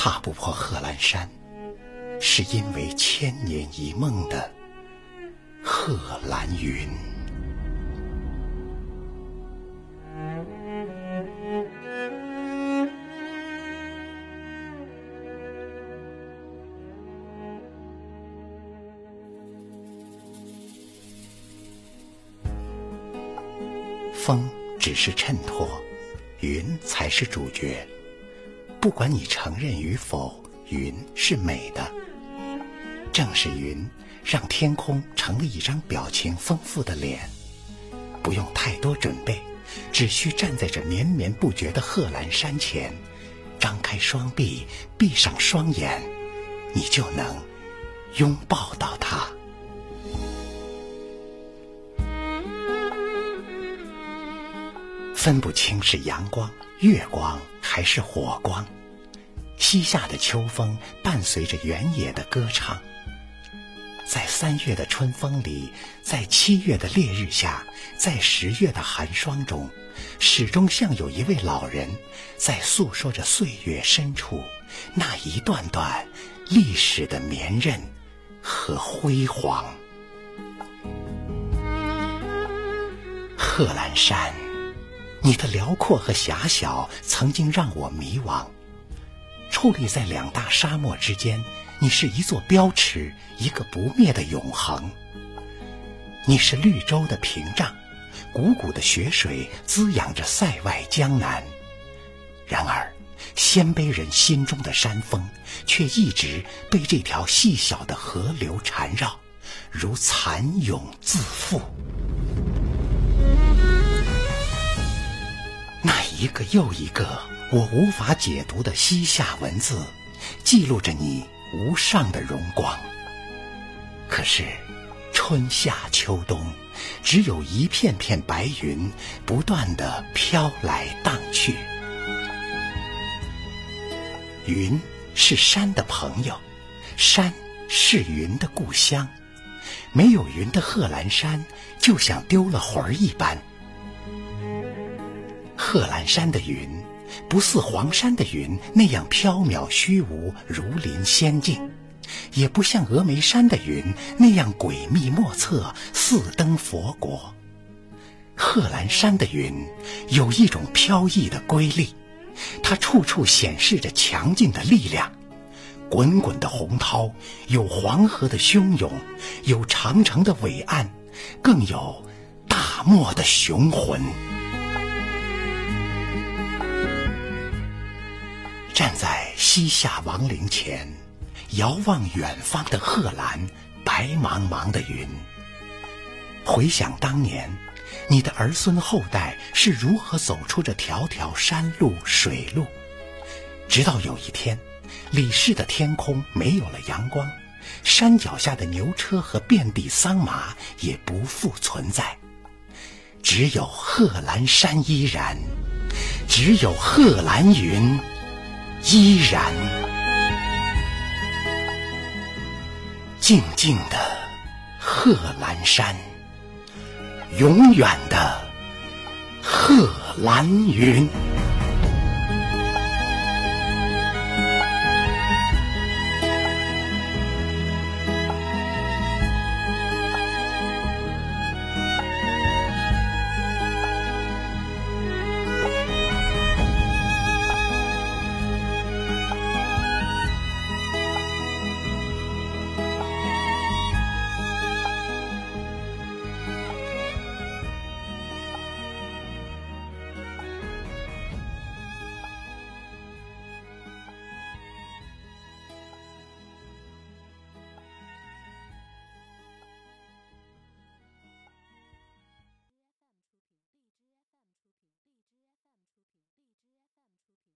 踏不破贺兰山，是因为千年一梦的贺兰云。风只是衬托，云才是主角。不管你承认与否，云是美的。正是云，让天空成了一张表情丰富的脸。不用太多准备，只需站在这绵绵不绝的贺兰山前，张开双臂，闭上双眼，你就能拥抱到它。分不清是阳光、月光还是火光。西夏的秋风伴随着原野的歌唱，在三月的春风里，在七月的烈日下，在十月的寒霜中，始终像有一位老人在诉说着岁月深处那一段段历史的绵韧和辉煌。贺兰山，你的辽阔和狭小曾经让我迷惘。矗立在两大沙漠之间，你是一座标尺，一个不灭的永恒。你是绿洲的屏障，汩汩的雪水滋养着塞外江南。然而，鲜卑人心中的山峰，却一直被这条细小的河流缠绕，如蚕蛹自缚。一个又一个。我无法解读的西夏文字，记录着你无上的荣光。可是，春夏秋冬，只有一片片白云，不断的飘来荡去。云是山的朋友，山是云的故乡。没有云的贺兰山，就像丢了魂儿一般。贺兰山的云。不似黄山的云那样飘渺虚无、如临仙境，也不像峨眉山的云那样诡秘莫测、似登佛国。贺兰山的云有一种飘逸的瑰丽，它处处显示着强劲的力量。滚滚的洪涛，有黄河的汹涌，有长城的伟岸，更有大漠的雄浑。站在西夏王陵前，遥望远方的贺兰，白茫茫的云。回想当年，你的儿孙后代是如何走出这条条山路水路，直到有一天，李氏的天空没有了阳光，山脚下的牛车和遍地桑麻也不复存在，只有贺兰山依然，只有贺兰云。依然静静的贺兰山，永远的贺兰云。